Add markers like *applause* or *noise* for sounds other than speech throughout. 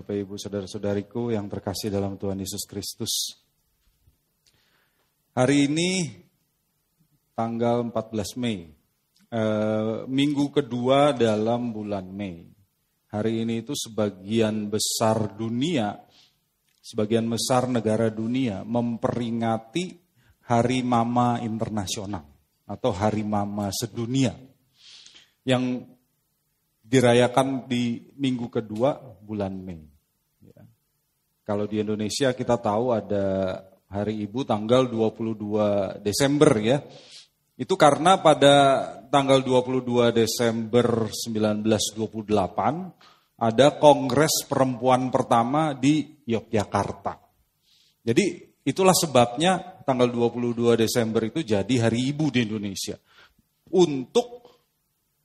Bapak Ibu Saudara-saudariku yang terkasih dalam Tuhan Yesus Kristus. Hari ini tanggal 14 Mei, eh, minggu kedua dalam bulan Mei. Hari ini itu sebagian besar dunia, sebagian besar negara dunia memperingati Hari Mama Internasional atau Hari Mama Sedunia yang dirayakan di minggu kedua bulan Mei. Kalau di Indonesia kita tahu ada Hari Ibu tanggal 22 Desember ya. Itu karena pada tanggal 22 Desember 1928 ada kongres perempuan pertama di Yogyakarta. Jadi itulah sebabnya tanggal 22 Desember itu jadi hari ibu di Indonesia. Untuk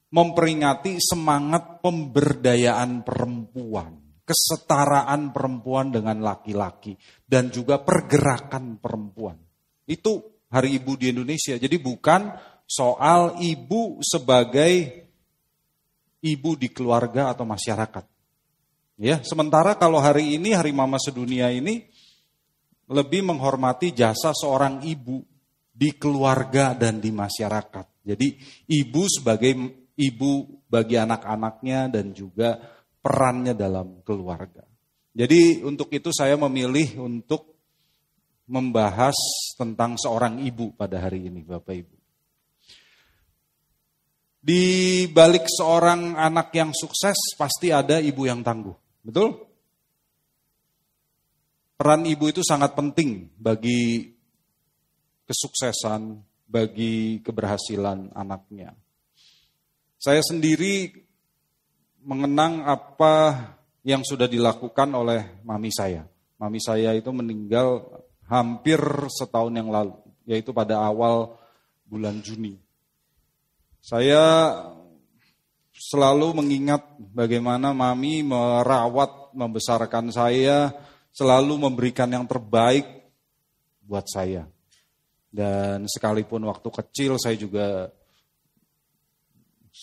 memperingati semangat pemberdayaan perempuan, kesetaraan perempuan dengan laki-laki, dan juga pergerakan perempuan. Itu Hari Ibu di Indonesia. Jadi bukan soal ibu sebagai ibu di keluarga atau masyarakat. Ya, sementara kalau hari ini Hari Mama Sedunia ini lebih menghormati jasa seorang ibu di keluarga dan di masyarakat. Jadi ibu sebagai ibu bagi anak-anaknya dan juga perannya dalam keluarga. Jadi untuk itu saya memilih untuk membahas tentang seorang ibu pada hari ini, Bapak Ibu. Di balik seorang anak yang sukses pasti ada ibu yang tangguh. Betul? Peran ibu itu sangat penting bagi kesuksesan, bagi keberhasilan anaknya. Saya sendiri mengenang apa yang sudah dilakukan oleh mami saya. Mami saya itu meninggal hampir setahun yang lalu, yaitu pada awal bulan Juni. Saya selalu mengingat bagaimana mami merawat, membesarkan saya, selalu memberikan yang terbaik buat saya. Dan sekalipun waktu kecil saya juga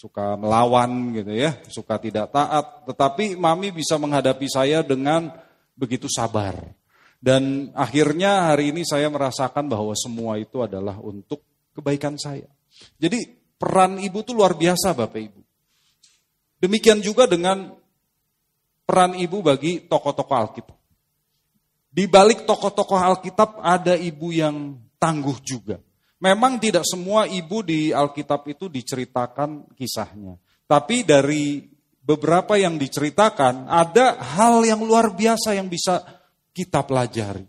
suka melawan gitu ya, suka tidak taat, tetapi mami bisa menghadapi saya dengan begitu sabar. Dan akhirnya hari ini saya merasakan bahwa semua itu adalah untuk kebaikan saya. Jadi peran ibu itu luar biasa Bapak Ibu. Demikian juga dengan peran ibu bagi tokoh-tokoh Alkitab. Di balik tokoh-tokoh Alkitab ada ibu yang tangguh juga. Memang tidak semua ibu di Alkitab itu diceritakan kisahnya. Tapi dari beberapa yang diceritakan ada hal yang luar biasa yang bisa kita pelajari.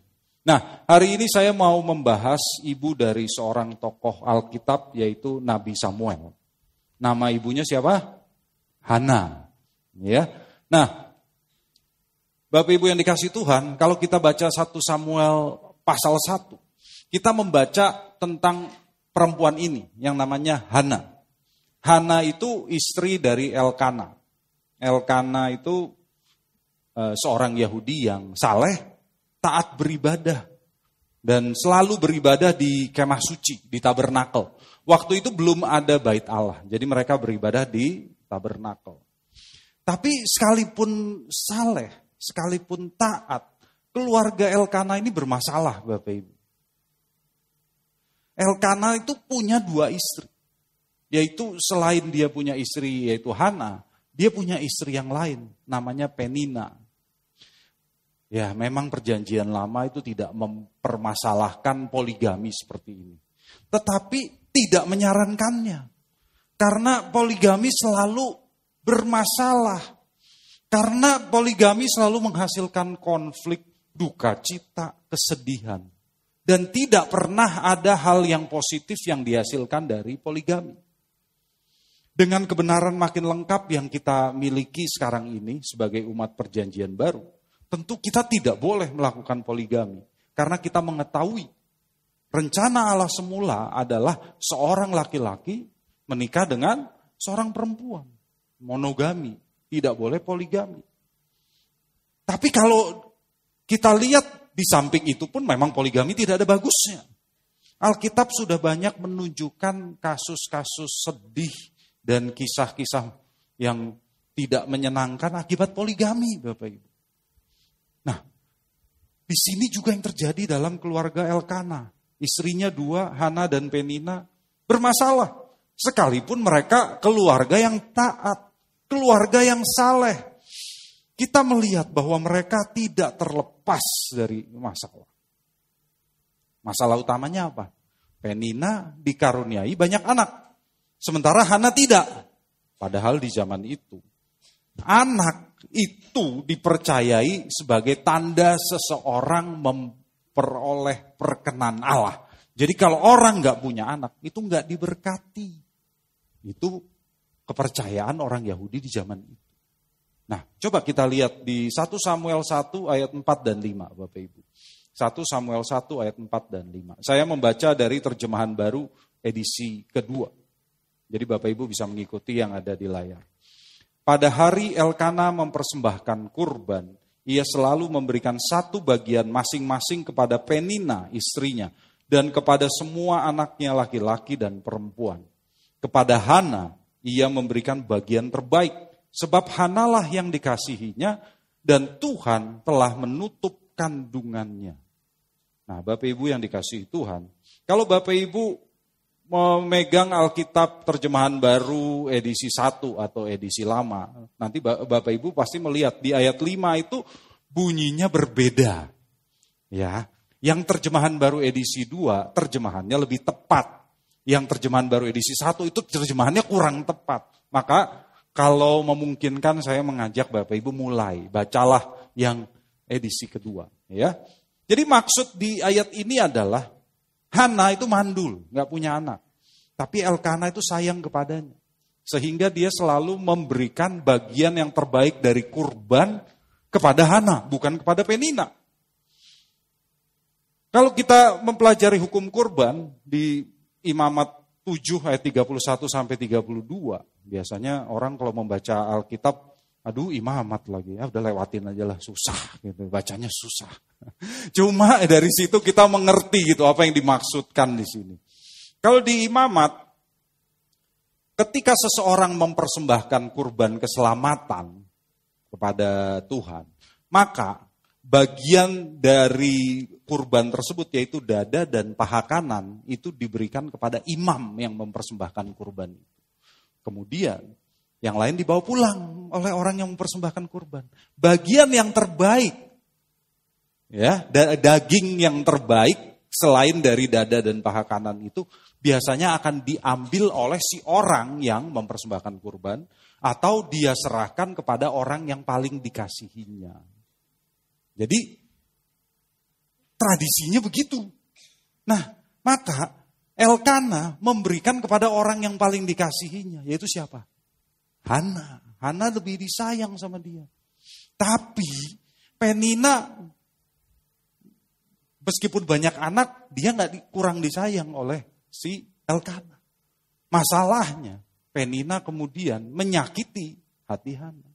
Nah, hari ini saya mau membahas ibu dari seorang tokoh Alkitab yaitu Nabi Samuel. Nama ibunya siapa? Hana. Ya. Nah, Bapak Ibu yang dikasih Tuhan, kalau kita baca 1 Samuel pasal 1, kita membaca tentang perempuan ini yang namanya Hana. Hana itu istri dari Elkana. Elkana itu e, seorang Yahudi yang saleh, taat beribadah dan selalu beribadah di kemah suci, di tabernakel. Waktu itu belum ada bait Allah, jadi mereka beribadah di tabernakel. Tapi sekalipun saleh, sekalipun taat, keluarga Elkana ini bermasalah Bapak Ibu. Elkana itu punya dua istri. Yaitu selain dia punya istri yaitu Hana, dia punya istri yang lain namanya Penina. Ya, memang perjanjian lama itu tidak mempermasalahkan poligami seperti ini. Tetapi tidak menyarankannya. Karena poligami selalu bermasalah. Karena poligami selalu menghasilkan konflik, duka cita, kesedihan. Dan tidak pernah ada hal yang positif yang dihasilkan dari poligami. Dengan kebenaran makin lengkap yang kita miliki sekarang ini sebagai umat perjanjian baru, Tentu kita tidak boleh melakukan poligami. Karena kita mengetahui rencana Allah semula adalah seorang laki-laki menikah dengan seorang perempuan. Monogami, tidak boleh poligami. Tapi kalau kita lihat di samping itu pun memang poligami tidak ada bagusnya. Alkitab sudah banyak menunjukkan kasus-kasus sedih dan kisah-kisah yang tidak menyenangkan akibat poligami, Bapak Ibu. Nah, di sini juga yang terjadi dalam keluarga Elkana. Istrinya dua, Hana dan Penina, bermasalah. Sekalipun mereka keluarga yang taat, keluarga yang saleh. Kita melihat bahwa mereka tidak terlepas dari masalah. Masalah utamanya apa? Penina dikaruniai banyak anak. Sementara Hana tidak. Padahal di zaman itu Anak itu dipercayai sebagai tanda seseorang memperoleh perkenan Allah. Jadi kalau orang nggak punya anak, itu nggak diberkati. Itu kepercayaan orang Yahudi di zaman itu. Nah, coba kita lihat di 1 Samuel 1 ayat 4 dan 5, Bapak Ibu. 1 Samuel 1 ayat 4 dan 5. Saya membaca dari terjemahan baru edisi kedua. Jadi Bapak Ibu bisa mengikuti yang ada di layar. Pada hari Elkana mempersembahkan kurban, ia selalu memberikan satu bagian masing-masing kepada Penina, istrinya, dan kepada semua anaknya laki-laki dan perempuan. Kepada Hana, ia memberikan bagian terbaik, sebab Hanalah yang dikasihinya, dan Tuhan telah menutup kandungannya. Nah, Bapak Ibu yang dikasihi Tuhan, kalau Bapak Ibu memegang Alkitab terjemahan baru edisi 1 atau edisi lama, nanti Bapak Ibu pasti melihat di ayat 5 itu bunyinya berbeda. Ya, yang terjemahan baru edisi 2 terjemahannya lebih tepat. Yang terjemahan baru edisi 1 itu terjemahannya kurang tepat. Maka kalau memungkinkan saya mengajak Bapak Ibu mulai bacalah yang edisi kedua, ya. Jadi maksud di ayat ini adalah Hana itu mandul, nggak punya anak. Tapi Elkana itu sayang kepadanya. Sehingga dia selalu memberikan bagian yang terbaik dari kurban kepada Hana, bukan kepada Penina. Kalau kita mempelajari hukum kurban di Imamat 7 ayat 31 sampai 32, biasanya orang kalau membaca Alkitab aduh imamat lagi. Ya udah lewatin aja lah susah gitu. Bacanya susah. *laughs* Cuma dari situ kita mengerti gitu apa yang dimaksudkan di sini. Kalau di imamat ketika seseorang mempersembahkan kurban keselamatan kepada Tuhan maka bagian dari kurban tersebut yaitu dada dan paha kanan itu diberikan kepada imam yang mempersembahkan kurban itu kemudian yang lain dibawa pulang oleh orang yang mempersembahkan kurban. Bagian yang terbaik, ya daging yang terbaik selain dari dada dan paha kanan itu biasanya akan diambil oleh si orang yang mempersembahkan kurban atau dia serahkan kepada orang yang paling dikasihinya. Jadi tradisinya begitu. Nah, maka Elkana memberikan kepada orang yang paling dikasihinya, yaitu siapa? Hana. Hana lebih disayang sama dia. Tapi Penina meskipun banyak anak, dia nggak kurang disayang oleh si Elkana. Masalahnya, Penina kemudian menyakiti hati Hana.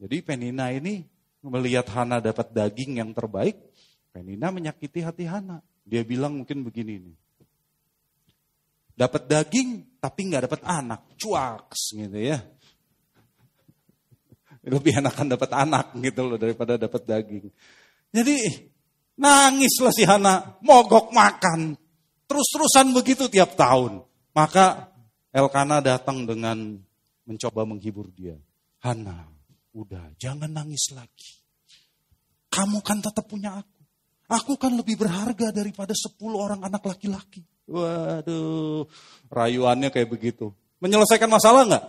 Jadi Penina ini melihat Hana dapat daging yang terbaik, Penina menyakiti hati Hana. Dia bilang mungkin begini nih, dapat daging tapi nggak dapat anak, cuaks gitu ya. *laughs* Lebih enakan dapat anak gitu loh daripada dapat daging. Jadi nangislah si Hana, mogok makan. Terus-terusan begitu tiap tahun. Maka Elkana datang dengan mencoba menghibur dia. Hana, udah jangan nangis lagi. Kamu kan tetap punya aku. Aku kan lebih berharga daripada 10 orang anak laki-laki. Waduh, rayuannya kayak begitu. Menyelesaikan masalah nggak?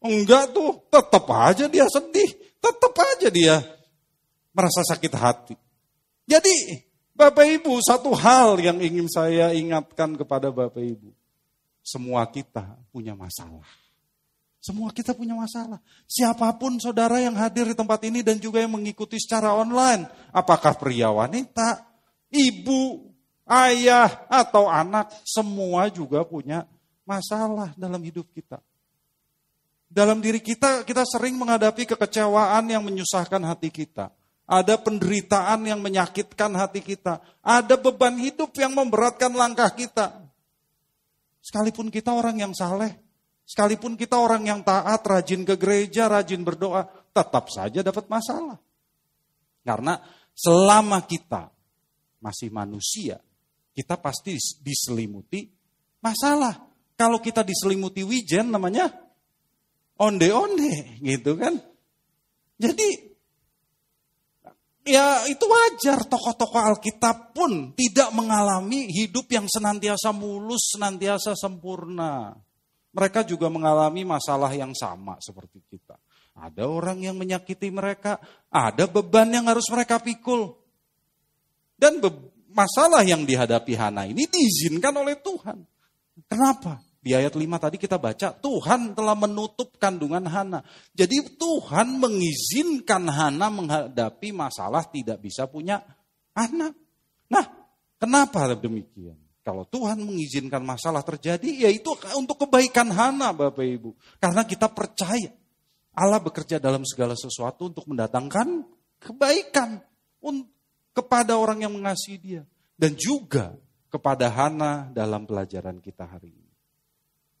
Enggak tuh, tetap aja dia sedih. Tetap aja dia merasa sakit hati. Jadi, Bapak Ibu, satu hal yang ingin saya ingatkan kepada Bapak Ibu. Semua kita punya masalah. Semua kita punya masalah. Siapa pun saudara yang hadir di tempat ini dan juga yang mengikuti secara online. Apakah pria wanita, ibu, ayah, atau anak. Semua juga punya masalah dalam hidup kita. Dalam diri kita, kita sering menghadapi kekecewaan yang menyusahkan hati kita. Ada penderitaan yang menyakitkan hati kita. Ada beban hidup yang memberatkan langkah kita. Sekalipun kita orang yang saleh, Sekalipun kita orang yang taat, rajin ke gereja, rajin berdoa, tetap saja dapat masalah. Karena selama kita masih manusia, kita pasti diselimuti masalah. Kalau kita diselimuti wijen namanya onde-onde gitu kan. Jadi ya itu wajar tokoh-tokoh Alkitab pun tidak mengalami hidup yang senantiasa mulus, senantiasa sempurna. Mereka juga mengalami masalah yang sama seperti kita. Ada orang yang menyakiti mereka, ada beban yang harus mereka pikul. Dan masalah yang dihadapi Hana ini diizinkan oleh Tuhan. Kenapa? Di ayat 5 tadi kita baca, Tuhan telah menutup kandungan Hana. Jadi Tuhan mengizinkan Hana menghadapi masalah tidak bisa punya anak. Nah, kenapa demikian? Kalau Tuhan mengizinkan masalah terjadi, ya itu untuk kebaikan Hana Bapak Ibu. Karena kita percaya Allah bekerja dalam segala sesuatu untuk mendatangkan kebaikan kepada orang yang mengasihi dia. Dan juga kepada Hana dalam pelajaran kita hari ini.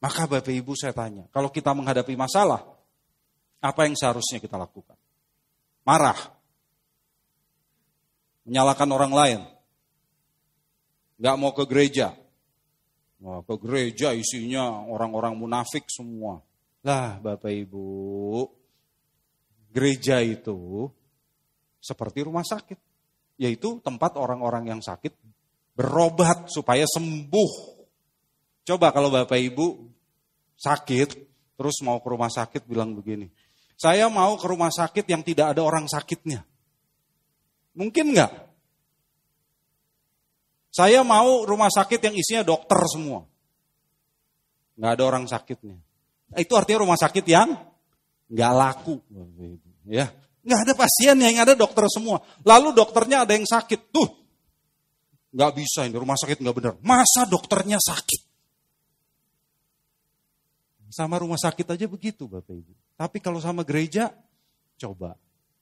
Maka Bapak Ibu saya tanya, kalau kita menghadapi masalah, apa yang seharusnya kita lakukan? Marah. Menyalahkan orang lain nggak mau ke gereja. Wah, ke gereja isinya orang-orang munafik semua. Lah, Bapak Ibu, gereja itu seperti rumah sakit, yaitu tempat orang-orang yang sakit berobat supaya sembuh. Coba kalau Bapak Ibu sakit, terus mau ke rumah sakit bilang begini, saya mau ke rumah sakit yang tidak ada orang sakitnya. Mungkin nggak? Saya mau rumah sakit yang isinya dokter semua. Nggak ada orang sakitnya. Itu artinya rumah sakit yang nggak laku. Ya, nggak ada pasien yang ada dokter semua. Lalu dokternya ada yang sakit. Tuh, nggak bisa ini rumah sakit nggak benar. Masa dokternya sakit? Sama rumah sakit aja begitu Bapak Ibu. Tapi kalau sama gereja, coba.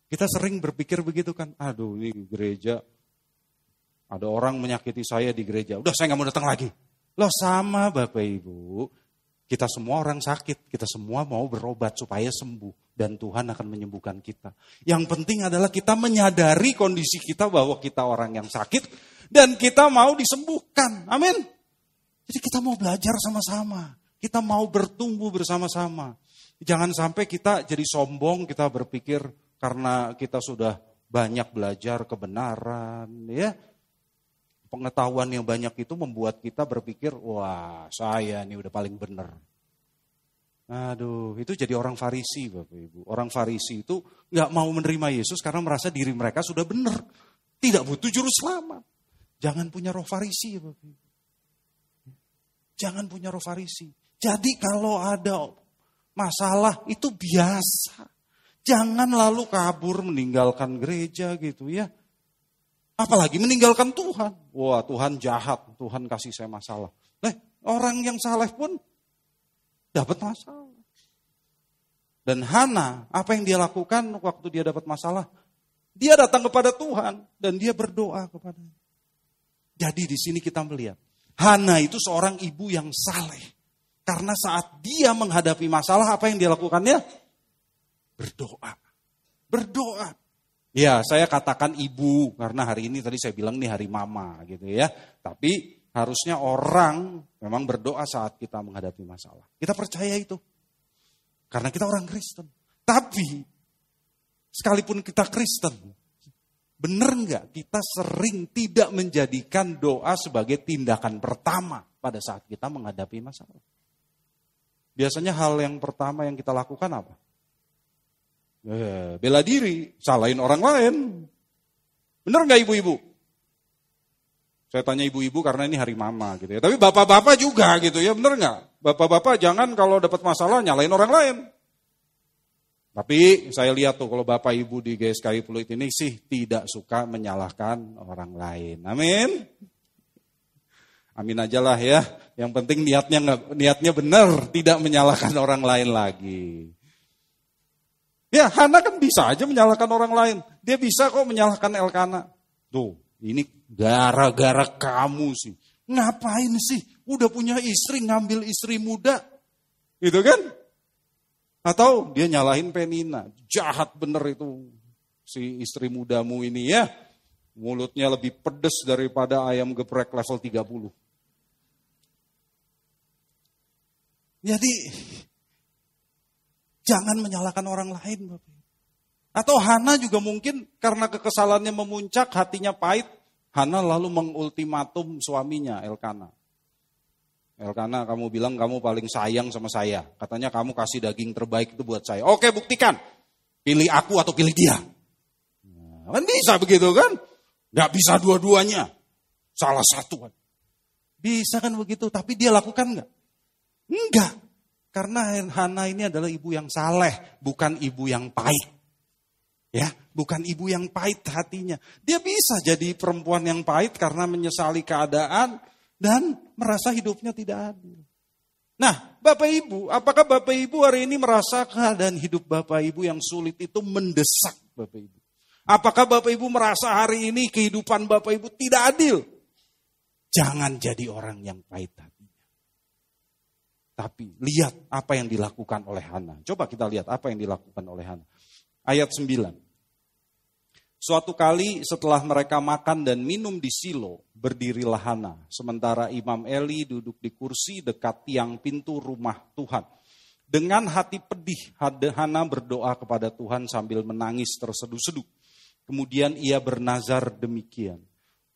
Kita sering berpikir begitu kan, aduh ini gereja ada orang menyakiti saya di gereja, udah saya nggak mau datang lagi. Loh sama Bapak Ibu, kita semua orang sakit, kita semua mau berobat supaya sembuh. Dan Tuhan akan menyembuhkan kita. Yang penting adalah kita menyadari kondisi kita bahwa kita orang yang sakit dan kita mau disembuhkan. Amin. Jadi kita mau belajar sama-sama. Kita mau bertumbuh bersama-sama. Jangan sampai kita jadi sombong, kita berpikir karena kita sudah banyak belajar kebenaran, ya pengetahuan yang banyak itu membuat kita berpikir, wah saya ini udah paling benar. Aduh, itu jadi orang Farisi Bapak Ibu. Orang Farisi itu nggak mau menerima Yesus karena merasa diri mereka sudah benar. Tidak butuh juru selamat. Jangan punya roh Farisi Bapak Ibu. Jangan punya roh Farisi. Jadi kalau ada masalah itu biasa. Jangan lalu kabur meninggalkan gereja gitu ya. Apalagi meninggalkan Tuhan. Wah Tuhan jahat, Tuhan kasih saya masalah. Nah, orang yang saleh pun dapat masalah. Dan Hana, apa yang dia lakukan waktu dia dapat masalah? Dia datang kepada Tuhan dan dia berdoa kepada. Jadi di sini kita melihat Hana itu seorang ibu yang saleh. Karena saat dia menghadapi masalah, apa yang dia lakukannya? Berdoa. Berdoa. Ya, saya katakan ibu karena hari ini tadi saya bilang nih hari mama gitu ya. Tapi harusnya orang memang berdoa saat kita menghadapi masalah. Kita percaya itu. Karena kita orang Kristen. Tapi sekalipun kita Kristen, benar nggak kita sering tidak menjadikan doa sebagai tindakan pertama pada saat kita menghadapi masalah? Biasanya hal yang pertama yang kita lakukan apa? Eh, bela diri, salahin orang lain. Bener nggak ibu-ibu? Saya tanya ibu-ibu karena ini hari mama gitu ya. Tapi bapak-bapak juga gitu ya, bener nggak? Bapak-bapak jangan kalau dapat masalah nyalain orang lain. Tapi saya lihat tuh kalau bapak ibu di GSKI Fluid ini sih tidak suka menyalahkan orang lain. Amin. Amin aja lah ya. Yang penting niatnya nggak niatnya benar, tidak menyalahkan orang lain lagi. Ya, Hana kan bisa aja menyalahkan orang lain. Dia bisa kok menyalahkan Elkana. Tuh, ini gara-gara kamu sih. Ngapain sih? Udah punya istri, ngambil istri muda. Gitu kan? Atau dia nyalahin Penina. Jahat bener itu si istri mudamu ini ya. Mulutnya lebih pedes daripada ayam geprek level 30. Jadi jangan menyalahkan orang lain Bapak. Atau Hana juga mungkin karena kekesalannya memuncak, hatinya pahit, Hana lalu mengultimatum suaminya Elkana. Elkana kamu bilang kamu paling sayang sama saya. Katanya kamu kasih daging terbaik itu buat saya. Oke buktikan. Pilih aku atau pilih dia. Nah, kan bisa begitu kan? Gak bisa dua-duanya. Salah satu. Bisa kan begitu, tapi dia lakukan nggak? Enggak. Karena Hana ini adalah ibu yang saleh, bukan ibu yang pahit. Ya, bukan ibu yang pahit hatinya. Dia bisa jadi perempuan yang pahit karena menyesali keadaan, dan merasa hidupnya tidak adil. Nah, Bapak Ibu, apakah Bapak Ibu hari ini merasa keadaan hidup Bapak Ibu yang sulit itu mendesak Bapak Ibu? Apakah Bapak Ibu merasa hari ini kehidupan Bapak Ibu tidak adil? Jangan jadi orang yang pahit hatinya. Tapi lihat apa yang dilakukan oleh Hana. Coba kita lihat apa yang dilakukan oleh Hana. Ayat 9. Suatu kali setelah mereka makan dan minum di Silo, berdirilah Hana. Sementara Imam Eli duduk di kursi dekat tiang pintu rumah Tuhan. Dengan hati pedih, Hana berdoa kepada Tuhan sambil menangis terseduh-seduh. Kemudian ia bernazar demikian.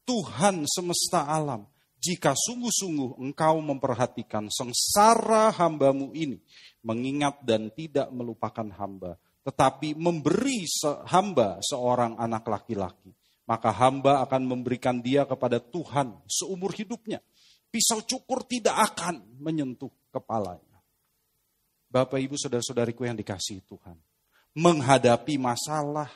Tuhan semesta alam, jika sungguh-sungguh engkau memperhatikan sengsara hambamu ini, mengingat dan tidak melupakan hamba, tetapi memberi hamba seorang anak laki-laki, maka hamba akan memberikan dia kepada Tuhan seumur hidupnya. Pisau cukur tidak akan menyentuh kepalanya. Bapak, ibu, saudara-saudariku yang dikasih Tuhan, menghadapi masalah,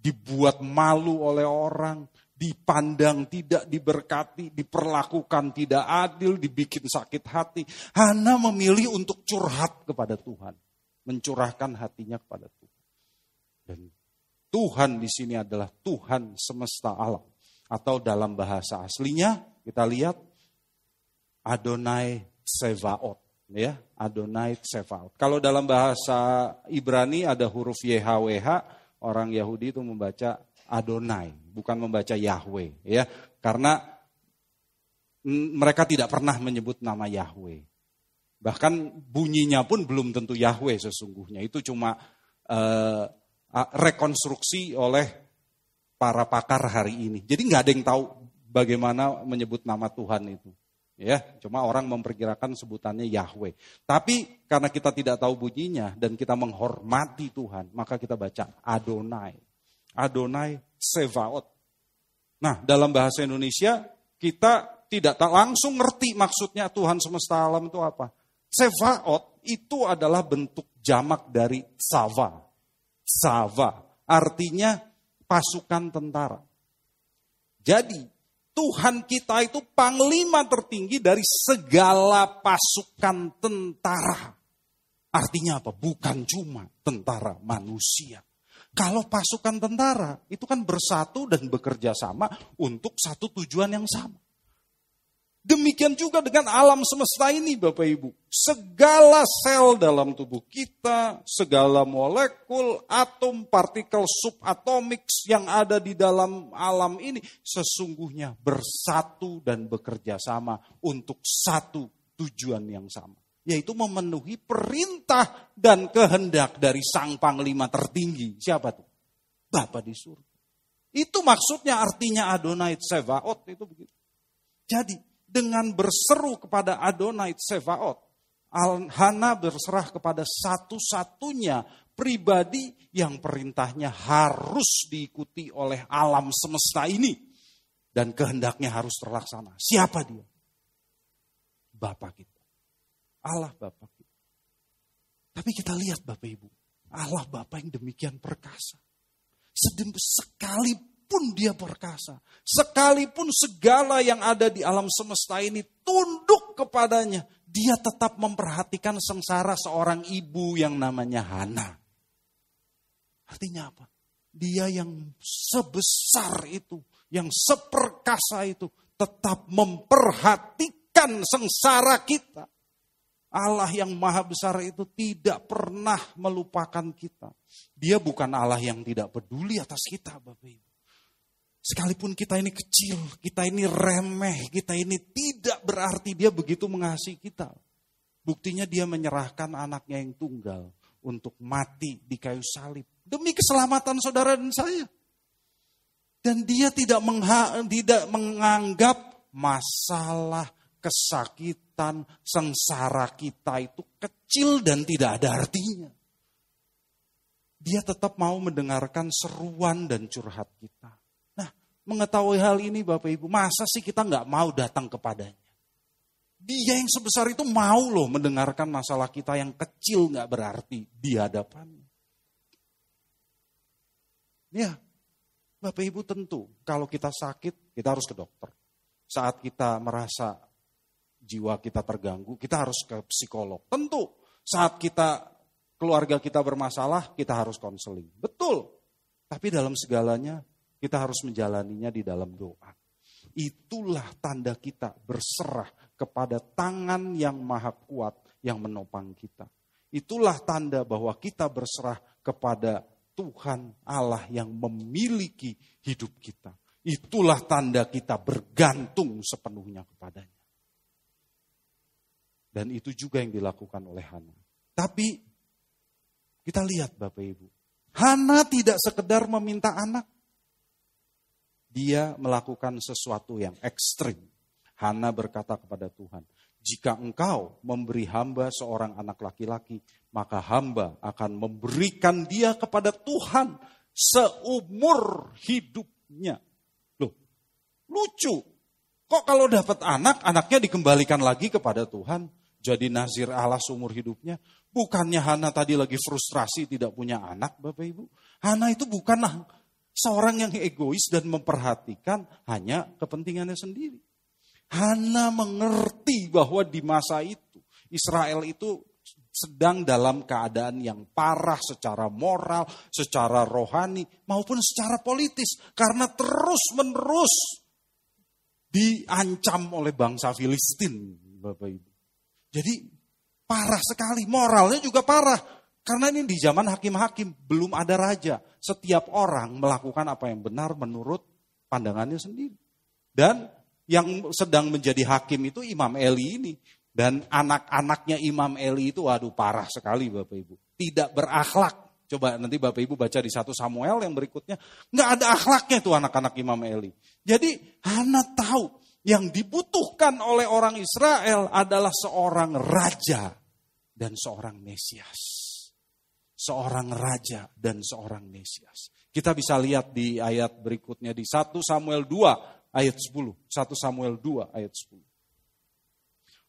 dibuat malu oleh orang, dipandang tidak diberkati, diperlakukan tidak adil, dibikin sakit hati. Hana memilih untuk curhat kepada Tuhan mencurahkan hatinya kepada Tuhan. Dan Tuhan di sini adalah Tuhan semesta alam. Atau dalam bahasa aslinya kita lihat Adonai Sevaot. Ya, Adonai Sevaot. Kalau dalam bahasa Ibrani ada huruf YHWH, orang Yahudi itu membaca Adonai, bukan membaca Yahweh. Ya, karena mereka tidak pernah menyebut nama Yahweh. Bahkan bunyinya pun belum tentu Yahweh sesungguhnya. Itu cuma uh, rekonstruksi oleh para pakar hari ini. Jadi nggak ada yang tahu bagaimana menyebut nama Tuhan itu. Ya, cuma orang memperkirakan sebutannya Yahweh. Tapi karena kita tidak tahu bunyinya dan kita menghormati Tuhan, maka kita baca Adonai. Adonai Sevaot. Nah, dalam bahasa Indonesia kita tidak langsung ngerti maksudnya Tuhan semesta alam itu apa. Sevaot itu adalah bentuk jamak dari Sava. Sava artinya pasukan tentara. Jadi Tuhan kita itu panglima tertinggi dari segala pasukan tentara. Artinya apa? Bukan cuma tentara manusia. Kalau pasukan tentara itu kan bersatu dan bekerja sama untuk satu tujuan yang sama. Demikian juga dengan alam semesta ini Bapak Ibu. Segala sel dalam tubuh kita, segala molekul, atom, partikel subatomik yang ada di dalam alam ini sesungguhnya bersatu dan bekerja sama untuk satu tujuan yang sama. Yaitu memenuhi perintah dan kehendak dari sang panglima tertinggi. Siapa tuh? Bapak di surga. Itu maksudnya artinya Adonai Tsevaot itu begitu. Jadi dengan berseru kepada Adonai Tsevaot. Hana berserah kepada satu-satunya pribadi yang perintahnya harus diikuti oleh alam semesta ini. Dan kehendaknya harus terlaksana. Siapa dia? Bapak kita. Allah Bapak kita. Tapi kita lihat Bapak Ibu. Allah Bapak yang demikian perkasa. Sedem sekali sekalipun dia perkasa, sekalipun segala yang ada di alam semesta ini tunduk kepadanya, dia tetap memperhatikan sengsara seorang ibu yang namanya Hana. Artinya apa? Dia yang sebesar itu, yang seperkasa itu, tetap memperhatikan sengsara kita. Allah yang maha besar itu tidak pernah melupakan kita. Dia bukan Allah yang tidak peduli atas kita Bapak Ibu. Sekalipun kita ini kecil, kita ini remeh, kita ini tidak berarti dia begitu mengasihi kita. Buktinya dia menyerahkan anaknya yang tunggal untuk mati di kayu salib. Demi keselamatan saudara dan saya. Dan dia tidak, tidak menganggap masalah kesakitan, sengsara kita itu kecil dan tidak ada artinya. Dia tetap mau mendengarkan seruan dan curhat kita. Nah, mengetahui hal ini Bapak Ibu, masa sih kita nggak mau datang kepadanya? Dia yang sebesar itu mau loh mendengarkan masalah kita yang kecil nggak berarti di hadapannya. Ya, Bapak Ibu tentu kalau kita sakit kita harus ke dokter. Saat kita merasa jiwa kita terganggu, kita harus ke psikolog. Tentu saat kita keluarga kita bermasalah, kita harus konseling. Betul. Tapi dalam segalanya kita harus menjalaninya di dalam doa. Itulah tanda kita berserah kepada tangan yang maha kuat yang menopang kita. Itulah tanda bahwa kita berserah kepada Tuhan Allah yang memiliki hidup kita. Itulah tanda kita bergantung sepenuhnya kepadanya. Dan itu juga yang dilakukan oleh Hana. Tapi kita lihat Bapak Ibu. Hana tidak sekedar meminta anak. Dia melakukan sesuatu yang ekstrim. Hana berkata kepada Tuhan, jika engkau memberi hamba seorang anak laki-laki, maka hamba akan memberikan dia kepada Tuhan seumur hidupnya. Loh, lucu. Kok kalau dapat anak, anaknya dikembalikan lagi kepada Tuhan? Jadi nazir Allah seumur hidupnya. Bukannya Hana tadi lagi frustrasi tidak punya anak Bapak Ibu. Hana itu bukanlah seorang yang egois dan memperhatikan hanya kepentingannya sendiri. Hana mengerti bahwa di masa itu Israel itu sedang dalam keadaan yang parah secara moral, secara rohani, maupun secara politis. Karena terus-menerus diancam oleh bangsa Filistin, Bapak Ibu. Jadi parah sekali, moralnya juga parah. Karena ini di zaman hakim-hakim, belum ada raja. Setiap orang melakukan apa yang benar menurut pandangannya sendiri. Dan yang sedang menjadi hakim itu Imam Eli ini. Dan anak-anaknya Imam Eli itu waduh parah sekali Bapak Ibu. Tidak berakhlak. Coba nanti Bapak Ibu baca di satu Samuel yang berikutnya. Nggak ada akhlaknya tuh anak-anak Imam Eli. Jadi Hana tahu yang dibutuhkan oleh orang Israel adalah seorang raja dan seorang Mesias. Seorang raja dan seorang Mesias. Kita bisa lihat di ayat berikutnya di 1 Samuel 2 ayat 10. 1 Samuel 2 ayat 10.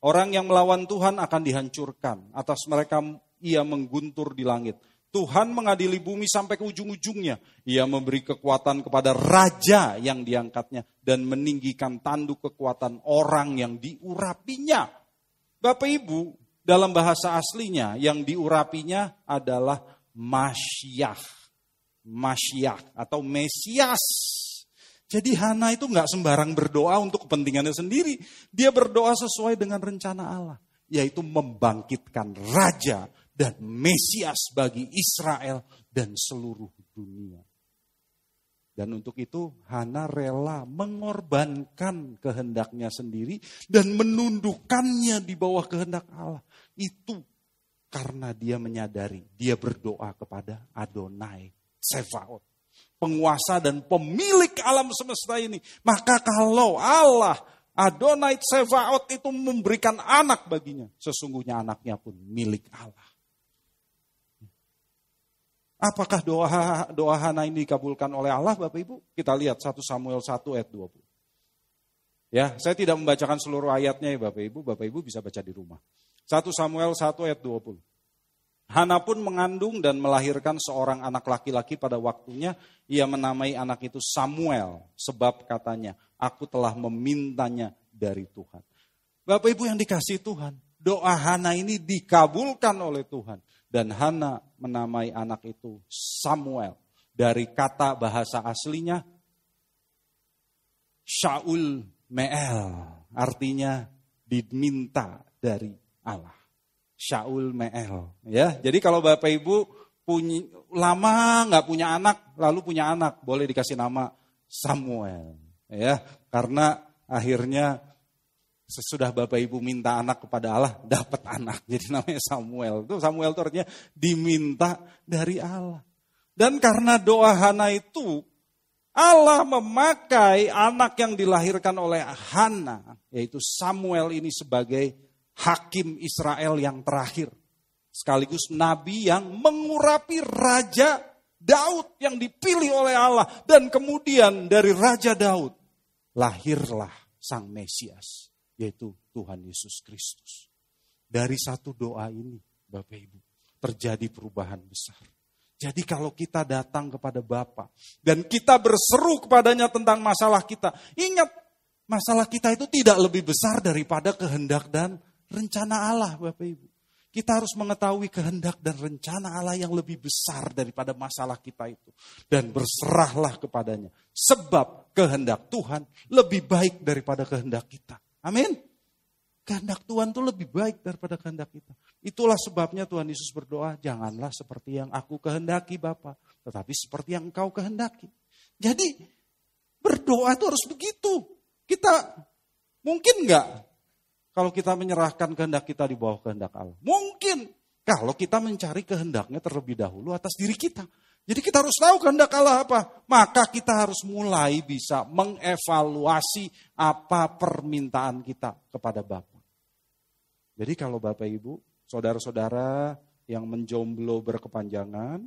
Orang yang melawan Tuhan akan dihancurkan. Atas mereka ia mengguntur di langit. Tuhan mengadili bumi sampai ke ujung-ujungnya. Ia memberi kekuatan kepada raja yang diangkatnya dan meninggikan tanduk kekuatan orang yang diurapinya. Bapak Ibu, dalam bahasa aslinya yang diurapinya adalah Masyah. Masyah atau Mesias. Jadi Hana itu nggak sembarang berdoa untuk kepentingannya sendiri. Dia berdoa sesuai dengan rencana Allah. Yaitu membangkitkan raja dan Mesias bagi Israel dan seluruh dunia. Dan untuk itu Hana rela mengorbankan kehendaknya sendiri dan menundukkannya di bawah kehendak Allah. Itu karena dia menyadari dia berdoa kepada Adonai Sefaot. Penguasa dan pemilik alam semesta ini. Maka kalau Allah Adonai Sefaot itu memberikan anak baginya. Sesungguhnya anaknya pun milik Allah. Apakah doa doa Hana ini dikabulkan oleh Allah Bapak Ibu? Kita lihat 1 Samuel 1 ayat 20. Ya, saya tidak membacakan seluruh ayatnya ya Bapak Ibu, Bapak Ibu bisa baca di rumah. 1 Samuel 1 ayat 20. Hana pun mengandung dan melahirkan seorang anak laki-laki pada waktunya. Ia menamai anak itu Samuel. Sebab katanya, aku telah memintanya dari Tuhan. Bapak Ibu yang dikasih Tuhan, doa Hana ini dikabulkan oleh Tuhan. Dan Hana menamai anak itu Samuel. Dari kata bahasa aslinya Shaul Meel. Artinya diminta dari Allah. Shaul Meel. Ya, jadi kalau Bapak Ibu punya lama nggak punya anak, lalu punya anak, boleh dikasih nama Samuel. Ya, karena akhirnya sesudah Bapak Ibu minta anak kepada Allah, dapat anak. *laughs* Jadi namanya Samuel. Itu Samuel itu artinya diminta dari Allah. Dan karena doa Hana itu, Allah memakai anak yang dilahirkan oleh Hana, yaitu Samuel ini sebagai hakim Israel yang terakhir. Sekaligus nabi yang mengurapi raja Daud yang dipilih oleh Allah. Dan kemudian dari Raja Daud lahirlah Sang Mesias yaitu Tuhan Yesus Kristus. Dari satu doa ini, Bapak Ibu, terjadi perubahan besar. Jadi kalau kita datang kepada Bapa dan kita berseru kepadanya tentang masalah kita, ingat masalah kita itu tidak lebih besar daripada kehendak dan rencana Allah, Bapak Ibu. Kita harus mengetahui kehendak dan rencana Allah yang lebih besar daripada masalah kita itu. Dan berserahlah kepadanya. Sebab kehendak Tuhan lebih baik daripada kehendak kita. Amin. Kehendak Tuhan itu lebih baik daripada kehendak kita. Itulah sebabnya Tuhan Yesus berdoa, janganlah seperti yang aku kehendaki Bapak, tetapi seperti yang engkau kehendaki. Jadi berdoa itu harus begitu. Kita mungkin enggak kalau kita menyerahkan kehendak kita di bawah kehendak Allah. Mungkin kalau kita mencari kehendaknya terlebih dahulu atas diri kita. Jadi kita harus tahu kehendak Allah apa. Maka kita harus mulai bisa mengevaluasi apa permintaan kita kepada Bapa. Jadi kalau Bapak Ibu, saudara-saudara yang menjomblo berkepanjangan,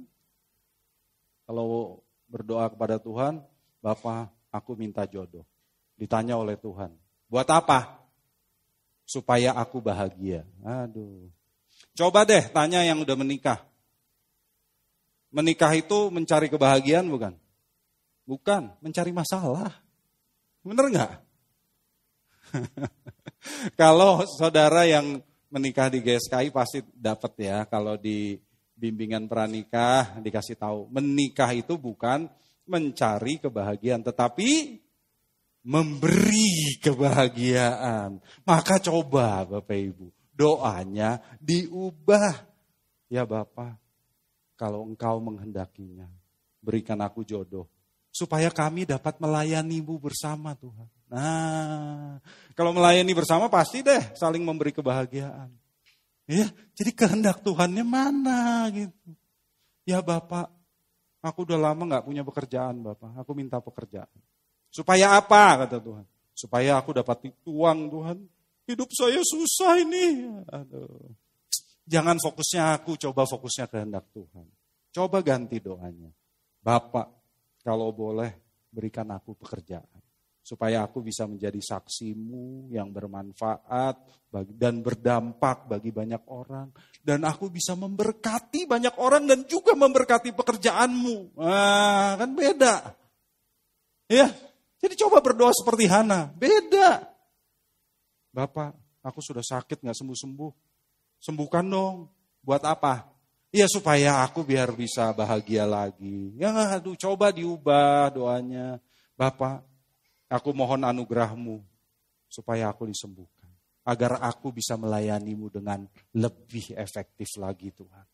kalau berdoa kepada Tuhan, Bapak aku minta jodoh. Ditanya oleh Tuhan, buat apa? Supaya aku bahagia. Aduh. Coba deh tanya yang udah menikah menikah itu mencari kebahagiaan bukan? Bukan, mencari masalah. Bener nggak? *laughs* kalau saudara yang menikah di GSKI pasti dapat ya. Kalau di bimbingan pranikah dikasih tahu, menikah itu bukan mencari kebahagiaan, tetapi memberi kebahagiaan. Maka coba Bapak Ibu, doanya diubah. Ya Bapak, kalau engkau menghendakinya. Berikan aku jodoh. Supaya kami dapat melayanimu bersama Tuhan. Nah, kalau melayani bersama pasti deh saling memberi kebahagiaan. Ya, jadi kehendak Tuhannya mana gitu. Ya Bapak, aku udah lama nggak punya pekerjaan Bapak, aku minta pekerjaan. Supaya apa kata Tuhan? Supaya aku dapat uang Tuhan. Hidup saya susah ini. Aduh. Jangan fokusnya aku, coba fokusnya kehendak Tuhan. Coba ganti doanya. Bapak, kalau boleh berikan aku pekerjaan. Supaya aku bisa menjadi saksimu yang bermanfaat dan berdampak bagi banyak orang. Dan aku bisa memberkati banyak orang dan juga memberkati pekerjaanmu. Nah, kan beda. Ya, jadi coba berdoa seperti Hana. Beda. Bapak, aku sudah sakit gak sembuh-sembuh Sembuhkan dong. Buat apa? Ya supaya aku biar bisa bahagia lagi. Ya aduh coba diubah doanya. Bapak, aku mohon anugerahmu supaya aku disembuhkan. Agar aku bisa melayanimu dengan lebih efektif lagi Tuhan.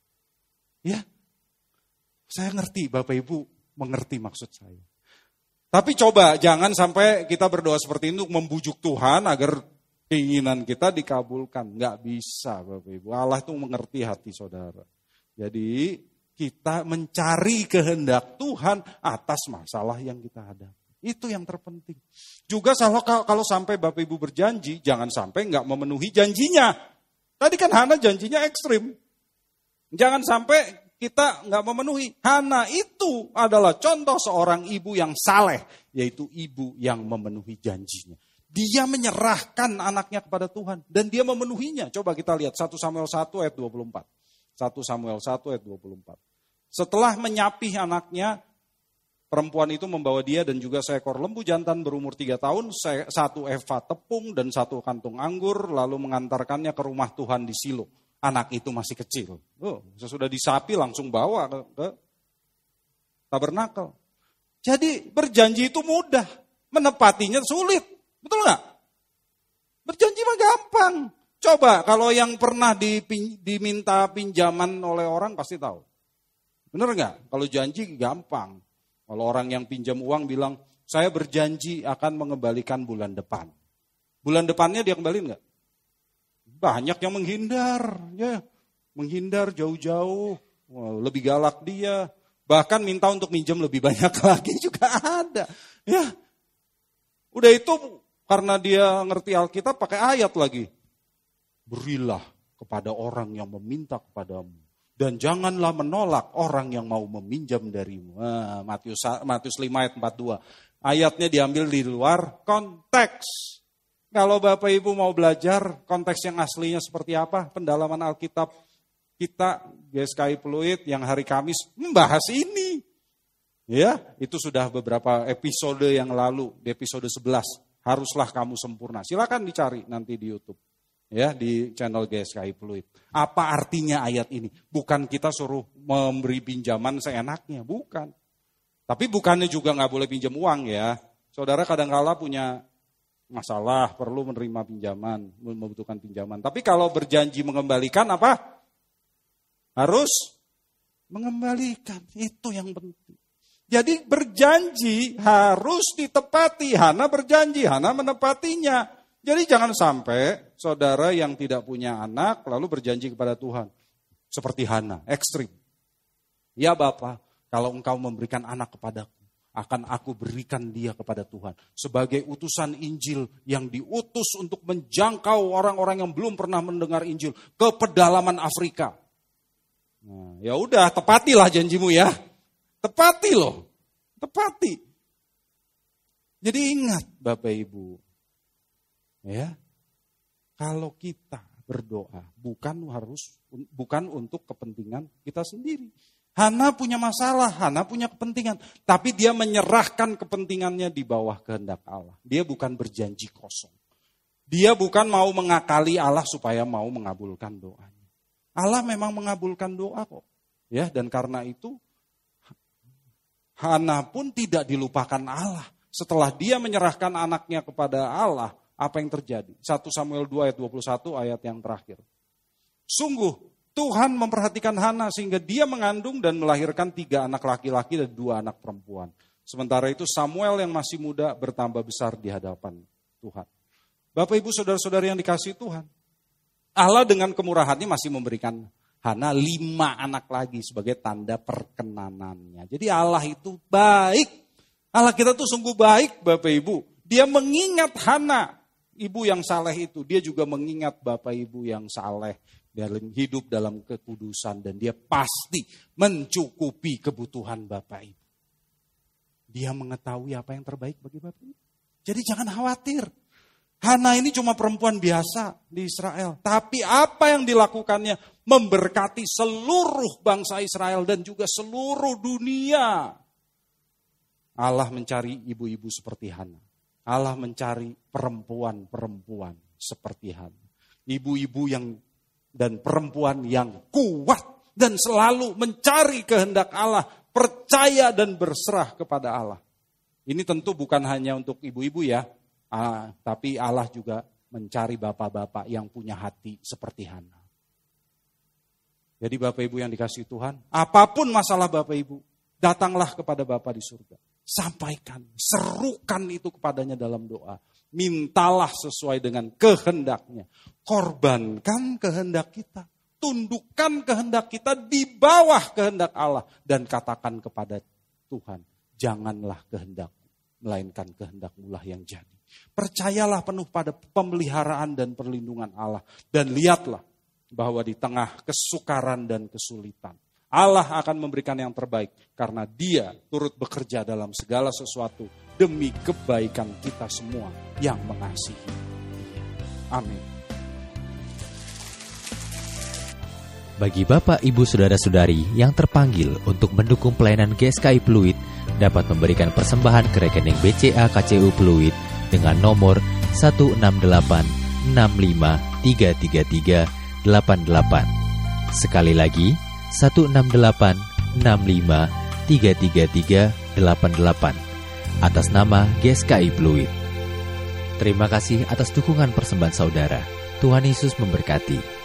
Ya, saya ngerti Bapak Ibu mengerti maksud saya. Tapi coba jangan sampai kita berdoa seperti untuk membujuk Tuhan agar keinginan kita dikabulkan. Nggak bisa Bapak Ibu. Allah itu mengerti hati saudara. Jadi kita mencari kehendak Tuhan atas masalah yang kita hadapi. Itu yang terpenting. Juga kalau, kalau sampai Bapak Ibu berjanji, jangan sampai nggak memenuhi janjinya. Tadi kan Hana janjinya ekstrim. Jangan sampai kita nggak memenuhi. Hana itu adalah contoh seorang ibu yang saleh, yaitu ibu yang memenuhi janjinya. Dia menyerahkan anaknya kepada Tuhan dan dia memenuhinya. Coba kita lihat 1 Samuel 1 ayat 24. 1 Samuel 1 ayat 24. Setelah menyapih anaknya, perempuan itu membawa dia dan juga seekor lembu jantan berumur tiga tahun, satu eva tepung dan satu kantung anggur, lalu mengantarkannya ke rumah Tuhan di Silo. Anak itu masih kecil. Oh, sesudah disapi langsung bawa ke, ke tabernakel. Jadi berjanji itu mudah, menepatinya sulit. Betul nggak? Berjanji mah gampang. Coba kalau yang pernah dipin, diminta pinjaman oleh orang pasti tahu. Bener nggak? Kalau janji gampang. Kalau orang yang pinjam uang bilang, saya berjanji akan mengembalikan bulan depan. Bulan depannya dia kembali nggak? Banyak yang menghindar, ya, menghindar jauh-jauh, lebih galak dia, bahkan minta untuk minjem lebih banyak *laughs* lagi juga ada. Ya, udah itu karena dia ngerti Alkitab pakai ayat lagi berilah kepada orang yang meminta kepadamu dan janganlah menolak orang yang mau meminjam darimu. Nah, Matius Matius 5 ayat 42. Ayatnya diambil di luar konteks. Kalau Bapak Ibu mau belajar konteks yang aslinya seperti apa, pendalaman Alkitab kita GSKI Pluit yang hari Kamis membahas ini. Ya, itu sudah beberapa episode yang lalu, di episode 11. Haruslah kamu sempurna. Silakan dicari nanti di YouTube ya di channel GSKI Fluid. Apa artinya ayat ini? Bukan kita suruh memberi pinjaman seenaknya, bukan. Tapi bukannya juga nggak boleh pinjam uang ya. Saudara kadang-kala punya masalah, perlu menerima pinjaman, membutuhkan pinjaman. Tapi kalau berjanji mengembalikan apa? Harus mengembalikan. Itu yang penting. Jadi berjanji harus ditepati. Hana berjanji, Hana menepatinya. Jadi jangan sampai saudara yang tidak punya anak lalu berjanji kepada Tuhan. Seperti Hana, ekstrim. Ya Bapak, kalau engkau memberikan anak kepadaku, akan aku berikan dia kepada Tuhan. Sebagai utusan Injil yang diutus untuk menjangkau orang-orang yang belum pernah mendengar Injil ke pedalaman Afrika. Nah, ya udah, tepatilah janjimu ya. Tepati loh. Tepati. Jadi ingat Bapak Ibu, Ya. Kalau kita berdoa bukan harus bukan untuk kepentingan kita sendiri. Hana punya masalah, Hana punya kepentingan, tapi dia menyerahkan kepentingannya di bawah kehendak Allah. Dia bukan berjanji kosong. Dia bukan mau mengakali Allah supaya mau mengabulkan doanya. Allah memang mengabulkan doa kok. Ya, dan karena itu Hana pun tidak dilupakan Allah. Setelah dia menyerahkan anaknya kepada Allah, apa yang terjadi. 1 Samuel 2 ayat 21 ayat yang terakhir. Sungguh Tuhan memperhatikan Hana sehingga dia mengandung dan melahirkan tiga anak laki-laki dan dua anak perempuan. Sementara itu Samuel yang masih muda bertambah besar di hadapan Tuhan. Bapak ibu saudara-saudara yang dikasih Tuhan. Allah dengan kemurahannya masih memberikan Hana lima anak lagi sebagai tanda perkenanannya. Jadi Allah itu baik. Allah kita tuh sungguh baik Bapak Ibu. Dia mengingat Hana ibu yang saleh itu, dia juga mengingat bapak ibu yang saleh dalam hidup dalam kekudusan dan dia pasti mencukupi kebutuhan bapak ibu. Dia mengetahui apa yang terbaik bagi bapak ibu. Jadi jangan khawatir. Hana ini cuma perempuan biasa di Israel. Tapi apa yang dilakukannya memberkati seluruh bangsa Israel dan juga seluruh dunia. Allah mencari ibu-ibu seperti Hana. Allah mencari perempuan-perempuan seperti Hana. Ibu-ibu yang dan perempuan yang kuat dan selalu mencari kehendak Allah, percaya dan berserah kepada Allah. Ini tentu bukan hanya untuk ibu-ibu ya, ah, tapi Allah juga mencari bapak-bapak yang punya hati seperti Hana. Jadi Bapak Ibu yang dikasih Tuhan, apa pun masalah Bapak Ibu, datanglah kepada Bapak di surga. Sampaikan, serukan itu kepadanya dalam doa. Mintalah sesuai dengan kehendaknya. Korbankan kehendak kita. Tundukkan kehendak kita di bawah kehendak Allah. Dan katakan kepada Tuhan, janganlah kehendak melainkan kehendakmu lah yang jadi. Percayalah penuh pada pemeliharaan dan perlindungan Allah. Dan lihatlah bahwa di tengah kesukaran dan kesulitan, Allah akan memberikan yang terbaik karena Dia turut bekerja dalam segala sesuatu demi kebaikan kita semua yang mengasihi. Amin. Bagi Bapak, Ibu, Saudara-saudari yang terpanggil untuk mendukung pelayanan GSKI Pluit dapat memberikan persembahan ke rekening BCA KCU Pluit dengan nomor 168 65 333 88. Sekali lagi, 168 65 333 88 atas nama GSKI Fluid. Terima kasih atas dukungan persembahan saudara. Tuhan Yesus memberkati.